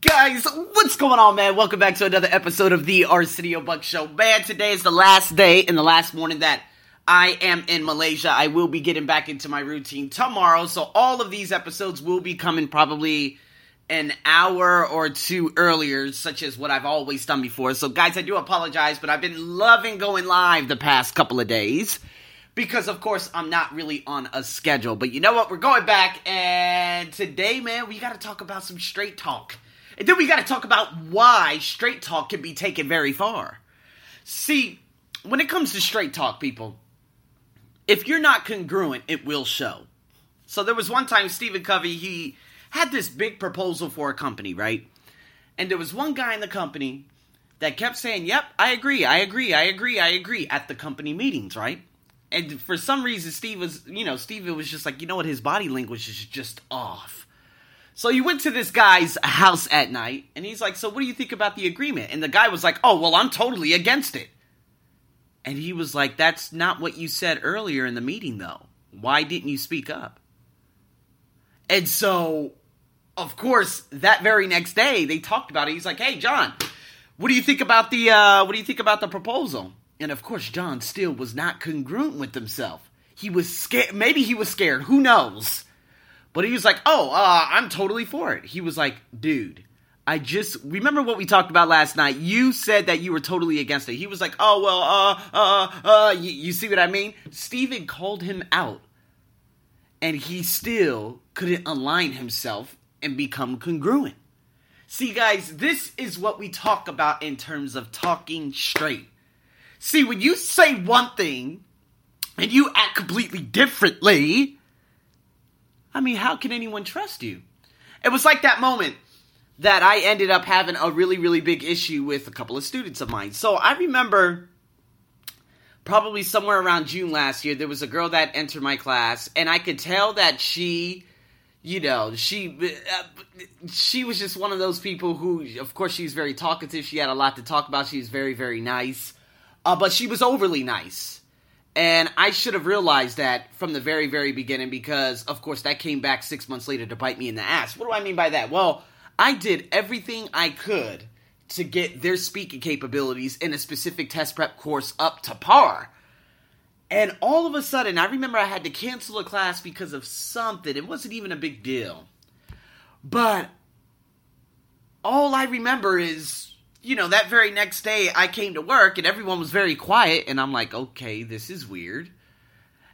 Guys, what's going on, man? Welcome back to another episode of the Arsenio Buck Show. Man, today is the last day and the last morning that I am in Malaysia. I will be getting back into my routine tomorrow, so all of these episodes will be coming probably an hour or two earlier, such as what I've always done before. So, guys, I do apologize, but I've been loving going live the past couple of days because of course I'm not really on a schedule. But you know what? We're going back, and today, man, we got to talk about some straight talk, and then we got to talk about why straight talk can be taken very far. See, when it comes to straight talk, people, if you're not congruent, it will show. So there was one time Stephen Covey he had this big proposal for a company, right? And there was one guy in the company that kept saying, "Yep, I agree, I agree, I agree, I agree" at the company meetings, right? And for some reason Steve was, you know, Steve was just like, you know what, his body language is just off. So he went to this guy's house at night, and he's like, "So what do you think about the agreement?" And the guy was like, "Oh, well, I'm totally against it." And he was like, "That's not what you said earlier in the meeting, though. Why didn't you speak up?" And so, of course, that very next day they talked about it. He's like, "Hey, John, what do you think about the uh, what do you think about the proposal?" And of course, John still was not congruent with himself. He was scared. Maybe he was scared. Who knows? But he was like, "Oh, uh, I'm totally for it." He was like, "Dude, I just remember what we talked about last night. You said that you were totally against it." He was like, "Oh well, uh, uh, uh, you, you see what I mean?" Stephen called him out, and he still couldn't align himself and become congruent. See, guys, this is what we talk about in terms of talking straight. See, when you say one thing and you act completely differently, I mean, how can anyone trust you? It was like that moment that I ended up having a really, really big issue with a couple of students of mine. So I remember probably somewhere around June last year, there was a girl that entered my class, and I could tell that she, you know, she uh, she was just one of those people who, of course, she's very talkative. She had a lot to talk about. She was very, very nice. Uh, but she was overly nice. And I should have realized that from the very, very beginning because, of course, that came back six months later to bite me in the ass. What do I mean by that? Well, I did everything I could to get their speaking capabilities in a specific test prep course up to par. And all of a sudden, I remember I had to cancel a class because of something. It wasn't even a big deal. But all I remember is you know, that very next day I came to work and everyone was very quiet, and I'm like, okay, this is weird.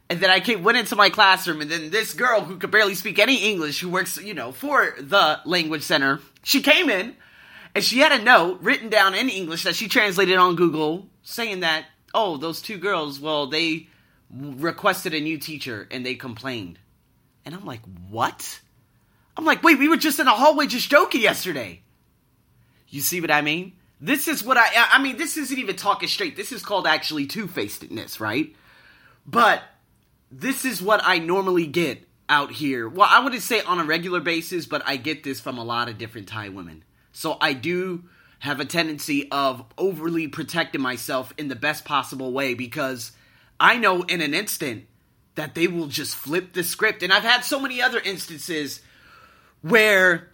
And then I came, went into my classroom, and then this girl who could barely speak any English, who works, you know, for the language center, she came in and she had a note written down in English that she translated on Google saying that, oh, those two girls, well, they requested a new teacher and they complained. And I'm like, what? I'm like, wait, we were just in a hallway just joking yesterday. You see what I mean? This is what I I mean, this isn't even talking straight. This is called actually two-facedness, right? But this is what I normally get out here. Well, I wouldn't say on a regular basis, but I get this from a lot of different Thai women. So I do have a tendency of overly protecting myself in the best possible way because I know in an instant that they will just flip the script. And I've had so many other instances where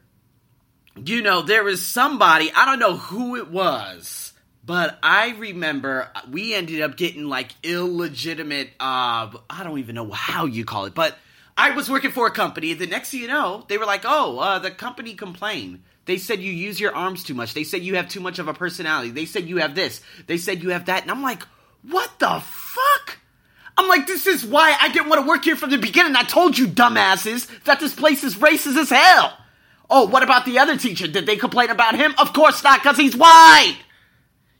you know, there was somebody, I don't know who it was, but I remember we ended up getting like illegitimate, uh, I don't even know how you call it, but I was working for a company. The next thing you know, they were like, oh, uh, the company complained. They said you use your arms too much. They said you have too much of a personality. They said you have this. They said you have that. And I'm like, what the fuck? I'm like, this is why I didn't want to work here from the beginning. I told you, dumbasses, that this place is racist as hell. Oh, what about the other teacher? Did they complain about him? Of course not, because he's white.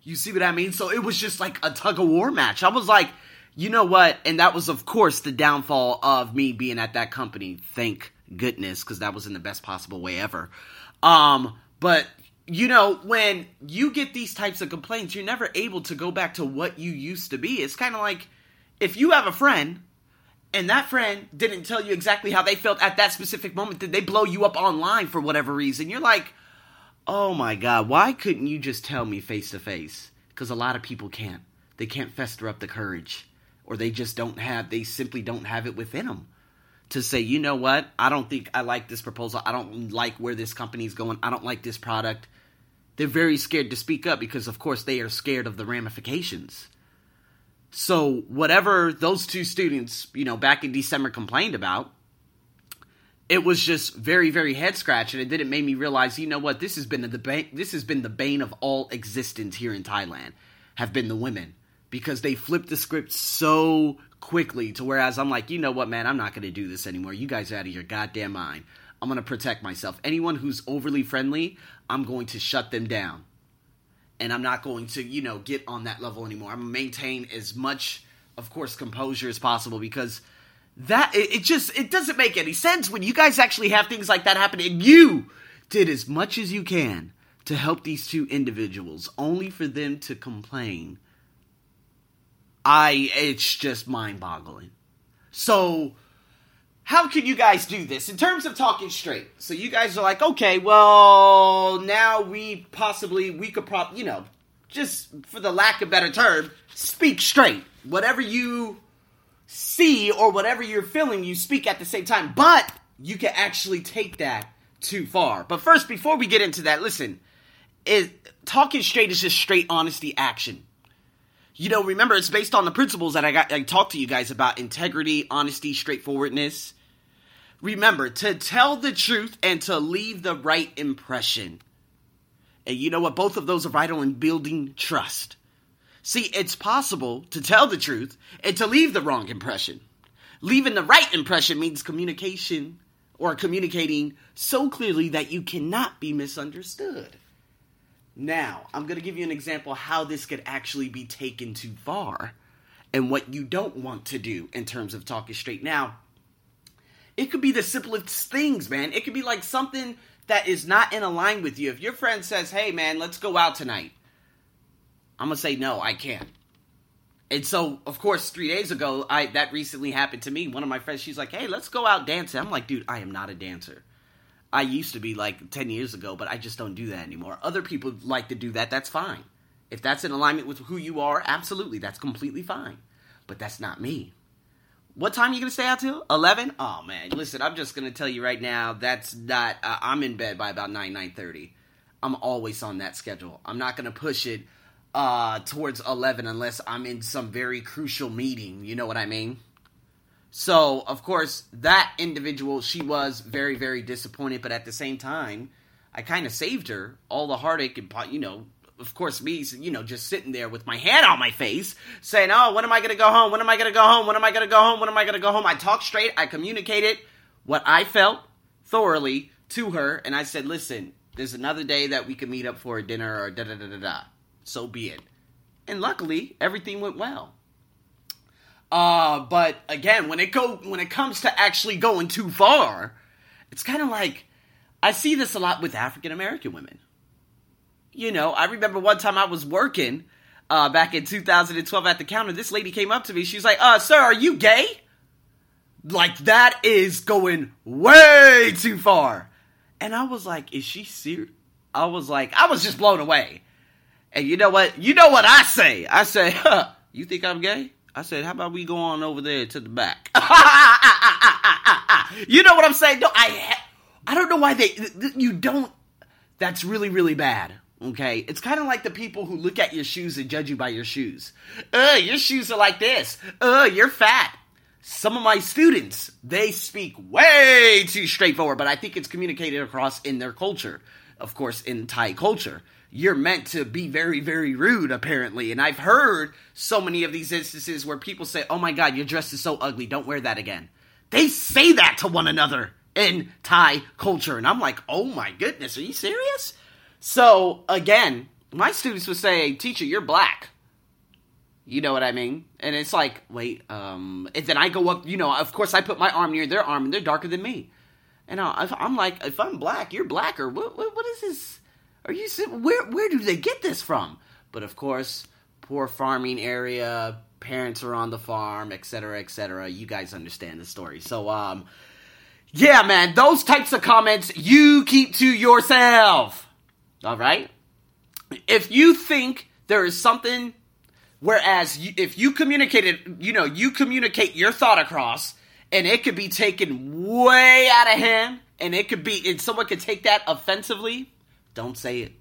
You see what I mean? So it was just like a tug of war match. I was like, you know what? And that was, of course, the downfall of me being at that company. Thank goodness, because that was in the best possible way ever. Um, but you know, when you get these types of complaints, you're never able to go back to what you used to be. It's kind of like if you have a friend and that friend didn't tell you exactly how they felt at that specific moment, did they blow you up online for whatever reason? You're like, oh my God, why couldn't you just tell me face to face? Because a lot of people can't. They can't fester up the courage, or they just don't have, they simply don't have it within them to say, you know what, I don't think I like this proposal. I don't like where this company's going. I don't like this product. They're very scared to speak up because, of course, they are scared of the ramifications. So, whatever those two students, you know, back in December complained about, it was just very, very head scratching. And then it made me realize, you know what, this has been the bane, this has been the bane of all existence here in Thailand, have been the women because they flipped the script so quickly to whereas I'm like, you know what, man, I'm not going to do this anymore. You guys are out of your goddamn mind. I'm going to protect myself. Anyone who's overly friendly, I'm going to shut them down. And I'm not going to, you know, get on that level anymore. I'm going to maintain as much, of course, composure as possible because that, it, it just, it doesn't make any sense when you guys actually have things like that happen and you did as much as you can to help these two individuals only for them to complain I it's just mind-boggling. So how can you guys do this in terms of talking straight? So you guys are like, okay, well, now we possibly we could prop, you know, just for the lack of better term, speak straight. Whatever you see or whatever you're feeling, you speak at the same time. But you can actually take that too far. But first, before we get into that, listen, is talking straight is just straight honesty action you know, remember it's based on the principles that I got I talked to you guys about integrity, honesty, straightforwardness. Remember to tell the truth and to leave the right impression. And you know what? Both of those are vital in building trust. See, it's possible to tell the truth and to leave the wrong impression. Leaving the right impression means communication or communicating so clearly that you cannot be misunderstood. Now, I'm going to give you an example how this could actually be taken too far and what you don't want to do in terms of talking straight. Now, it could be the simplest things, man. It could be like something that is not in a line with you. If your friend says, hey, man, let's go out tonight, I'm going to say, no, I can't. And so, of course, three days ago, I that recently happened to me. One of my friends, she's like, hey, let's go out dancing. I'm like, dude, I am not a dancer. I used to be like 10 years ago, but I just don't do that anymore. Other people like to do that. That's fine. If that's in alignment with who you are, absolutely, that's completely fine. But that's not me. What time are you going to stay out till? 11? Oh, man. Listen, I'm just going to tell you right now, that's not, uh, I'm in bed by about 9, 9.30. I'm always on that schedule. I'm not going to push it uh, towards 11 unless I'm in some very crucial meeting. You know what I mean? So, of course, that individual, she was very, very disappointed, but at the same time, I kind of saved her all the heartache and, you know, of course, me, you know, just sitting there with my hand on my face, saying, Oh, when am I going to go home? When am I going to go home? When am I going to go home? When am I going to go home? I talked straight. I communicated what I felt thoroughly to her, and I said, Listen, there's another day that we can meet up for a dinner or da da da da da. So be it. And luckily, everything went well. Uh, but again, when it go when it comes to actually going too far, it's kind of like I see this a lot with African American women. You know, I remember one time I was working uh, back in 2012 at the counter. This lady came up to me. She's like, "Uh, sir, are you gay?" Like that is going way too far. And I was like, "Is she serious?" I was like, I was just blown away. And you know what? You know what I say? I say, huh, "You think I'm gay?" I said, how about we go on over there to the back? you know what I'm saying? No, I, I don't know why they, you don't, that's really, really bad. Okay, it's kind of like the people who look at your shoes and judge you by your shoes. Uh, your shoes are like this. Uh, you're fat. Some of my students, they speak way too straightforward, but I think it's communicated across in their culture. Of course, in Thai culture you're meant to be very, very rude, apparently. And I've heard so many of these instances where people say, Oh my god, your dress is so ugly, don't wear that again. They say that to one another in Thai culture. And I'm like, Oh my goodness, are you serious? So, again, my students would say, Teacher, you're black. You know what I mean? And it's like, wait, um, and then I go up, you know, of course I put my arm near their arm and they're darker than me. And I'm like, if I'm black, you're blacker. What, what, what is this? Are you where where do they get this from? But of course, poor farming area, parents are on the farm, etc., etc. You guys understand the story. So um yeah, man, those types of comments you keep to yourself. All right? If you think there is something whereas you, if you communicated, you know, you communicate your thought across and it could be taken way out of hand, and it could be, and someone could take that offensively, don't say it.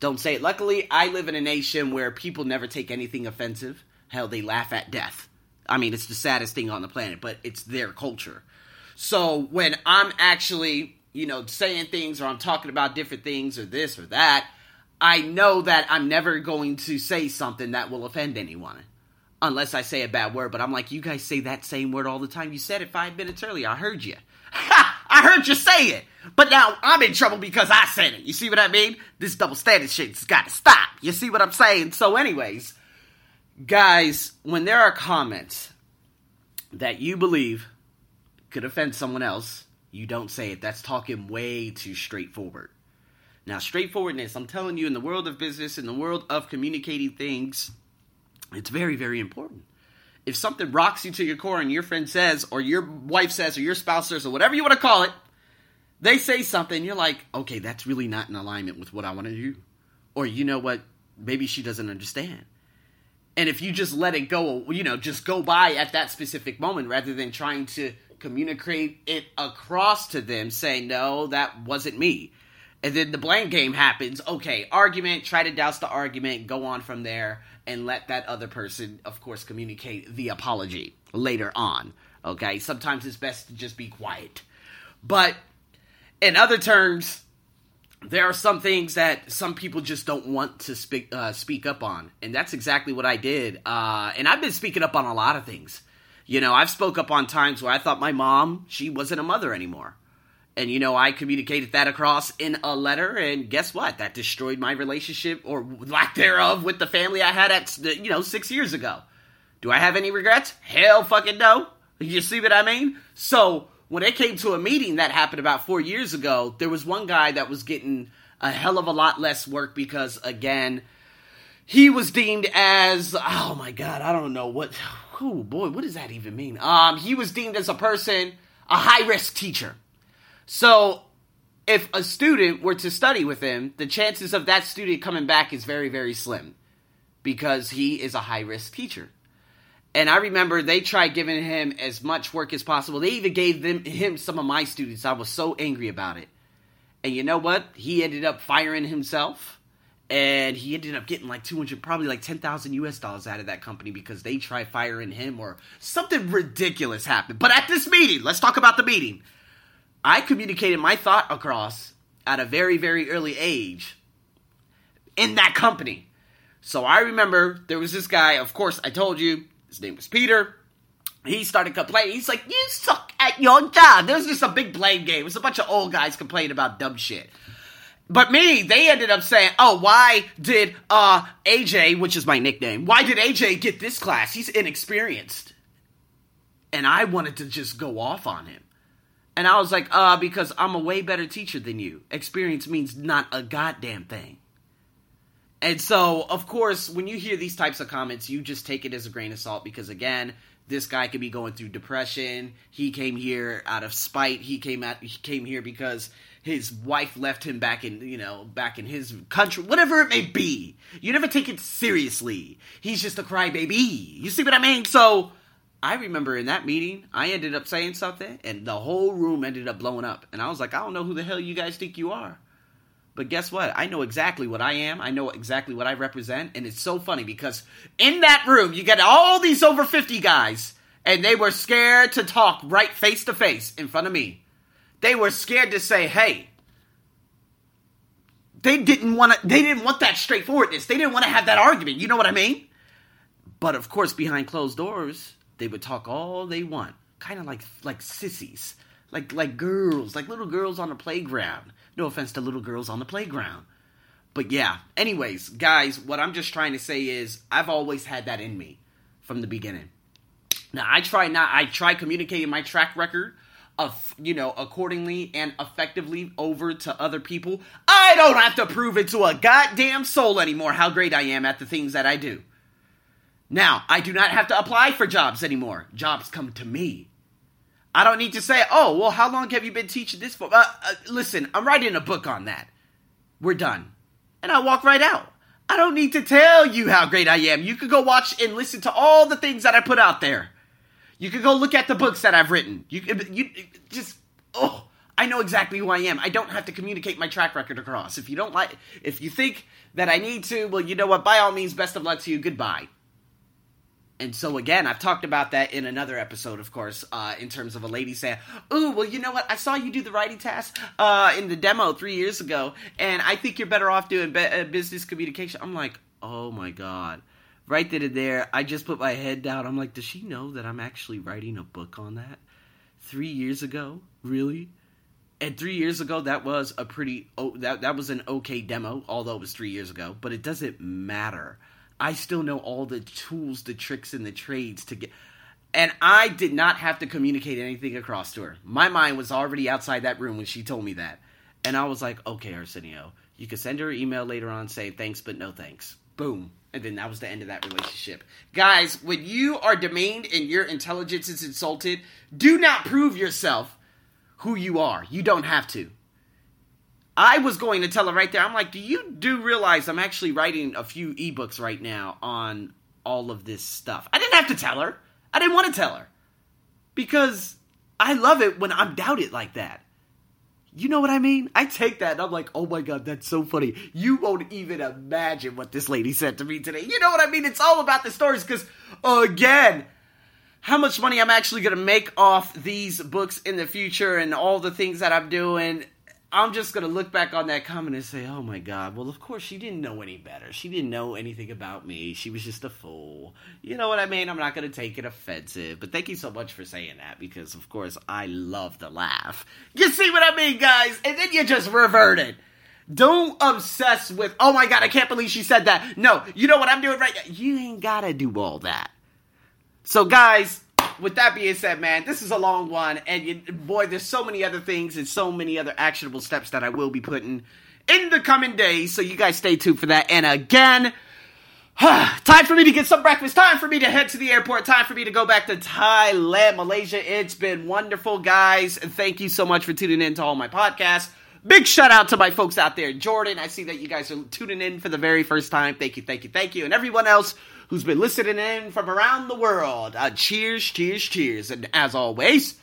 Don't say it. Luckily, I live in a nation where people never take anything offensive. Hell, they laugh at death. I mean, it's the saddest thing on the planet, but it's their culture. So when I'm actually, you know, saying things or I'm talking about different things or this or that, I know that I'm never going to say something that will offend anyone. Unless I say a bad word, but I'm like, you guys say that same word all the time. You said it five minutes earlier. I heard you. I heard you say it. But now I'm in trouble because I said it. You see what I mean? This double standard shit's got to stop. You see what I'm saying? So, anyways, guys, when there are comments that you believe could offend someone else, you don't say it. That's talking way too straightforward. Now, straightforwardness, I'm telling you, in the world of business, in the world of communicating things, it's very, very important. If something rocks you to your core and your friend says, or your wife says, or your spouse says, or whatever you want to call it, they say something, you're like, okay, that's really not in alignment with what I want to do. Or you know what? Maybe she doesn't understand. And if you just let it go, you know, just go by at that specific moment rather than trying to communicate it across to them saying, no, that wasn't me. And then the blame game happens. Okay, argument, try to douse the argument, go on from there, and let that other person, of course, communicate the apology later on. Okay, sometimes it's best to just be quiet. But in other terms, there are some things that some people just don't want to speak uh, speak up on, and that's exactly what I did. Uh, and I've been speaking up on a lot of things. You know, I've spoke up on times where I thought my mom she wasn't a mother anymore. And you know, I communicated that across in a letter, and guess what? That destroyed my relationship or lack thereof with the family I had at you know six years ago. Do I have any regrets? Hell, fucking no. You see what I mean? So when it came to a meeting that happened about four years ago, there was one guy that was getting a hell of a lot less work because again, he was deemed as oh my god, I don't know what. Oh boy, what does that even mean? Um, he was deemed as a person, a high risk teacher. So if a student were to study with him, the chances of that student coming back is very, very slim because he is a high risk teacher. And I remember they tried giving him as much work as possible. They even gave them him some of my students. I was so angry about it. And you know what? He ended up firing himself. And he ended up getting like 200, probably like 10,000 US dollars out of that company because they tried firing him or something ridiculous happened. But at this meeting, let's talk about the meeting. I communicated my thought across at a very, very early age in that company. So I remember there was this guy, of course, I told you, his name was Peter. He started complaining. He's like, You suck at your job. There was just a big blame game. It was a bunch of old guys complaining about dumb shit. But me, they ended up saying, "Oh, why did uh AJ, which is my nickname, why did AJ get this class? He's inexperienced." And I wanted to just go off on him. And I was like, uh, because I'm a way better teacher than you. Experience means not a goddamn thing. And so, of course, when you hear these types of comments, you just take it as a grain of salt because, again, this guy could be going through depression. He came here out of spite. He came out. He came here because his wife left him back in, you know, back in his country, whatever it may be. You never take it seriously. He's just a crybaby. You see what I mean? So I remember in that meeting, I ended up saying something, and the whole room ended up blowing up. And I was like, I don't know who the hell you guys think you are. But guess what? I know exactly what I am. I know exactly what I represent. And it's so funny because in that room, you get all these over 50 guys, and they were scared to talk right face to face in front of me. They were scared to say, hey, they didn't want to they didn't want that straightforwardness. They didn't want to have that argument. You know what I mean? But of course, behind closed doors, they would talk all they want, kind of like like sissies, like like girls, like little girls on the playground. No offense to little girls on the playground. But yeah, anyways, guys, what I'm just trying to say is I've always had that in me from the beginning. Now, I try not I try communicating my track record of, you know, accordingly and effectively over to other people. I don't have to prove it to a goddamn soul anymore how great I am at the things that I do. Now, I do not have to apply for jobs anymore. Jobs come to me. I don't need to say, oh, well, how long have you been teaching this for? Uh, uh, listen, I'm writing a book on that. We're done. And I walk right out. I don't need to tell you how great I am. You could go watch and listen to all the things that I put out there. You could go look at the books that I've written. You, you just, oh, I know exactly who I am. I don't have to communicate my track record across. If you don't like, if you think that I need to, well, you know what? By all means, best of luck to you. Goodbye. And so again, I've talked about that in another episode, of course, uh, in terms of a lady saying, "Ooh, well, you know what? I saw you do the writing task uh, in the demo three years ago, and I think you're better off doing be- uh, business communication." I'm like, "Oh my god!" Right then and there, I just put my head down. I'm like, "Does she know that I'm actually writing a book on that?" Three years ago, really? And three years ago, that was a pretty oh, that that was an okay demo, although it was three years ago. But it doesn't matter I still know all the tools, the tricks, and the trades to get. And I did not have to communicate anything across to her. My mind was already outside that room when she told me that. And I was like, okay, Arsenio, you can send her an email later on, say thanks, but no thanks. Boom. And then that was the end of that relationship. Guys, when you are demeaned and your intelligence is insulted, do not prove yourself who you are. You don't have to. I was going to tell her right there. I'm like, do you do realize I'm actually writing a few ebooks right now on all of this stuff? I didn't have to tell her. I didn't want to tell her because I love it when I'm doubted like that. You know what I mean? I take that and I'm like, oh my god, that's so funny. You won't even imagine what this lady said to me today. You know what I mean? It's all about the stories because, again, how much money I'm actually going to make off these books in the future and all the things that I'm doing I'm just gonna look back on that comment and say, "Oh my God! Well, of course she didn't know any better. She didn't know anything about me. She was just a fool." You know what I mean? I'm not gonna take it offensive, but thank you so much for saying that because, of course, I love to laugh. You see what I mean, guys? And then you just reverted. Don't obsess with, "Oh my God! I can't believe she said that." No, you know what I'm doing right now. You ain't gotta do all that. So, guys, with that being said, man, this is a long one, and you, boy, there's so many other things and so many other actionable steps that I will be putting in the coming days. So you guys stay tuned for that. And again, time for me to get some breakfast. Time for me to head to the airport. Time for me to go back to Thailand, Malaysia. It's been wonderful, guys. And thank you so much for tuning in to all my podcasts. Big shout out to my folks out there. Jordan, I see that you guys are tuning in for the very first time. Thank you, thank you, thank you. And everyone else who's been listening in from around the world. Uh, cheers, cheers, cheers. And as always,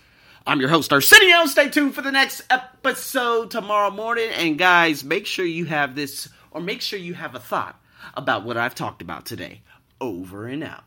I'm your host, Arsenio. Stay tuned for the next episode tomorrow morning. And guys, make sure you have this, or make sure you have a thought about what I've talked about today. Over and out.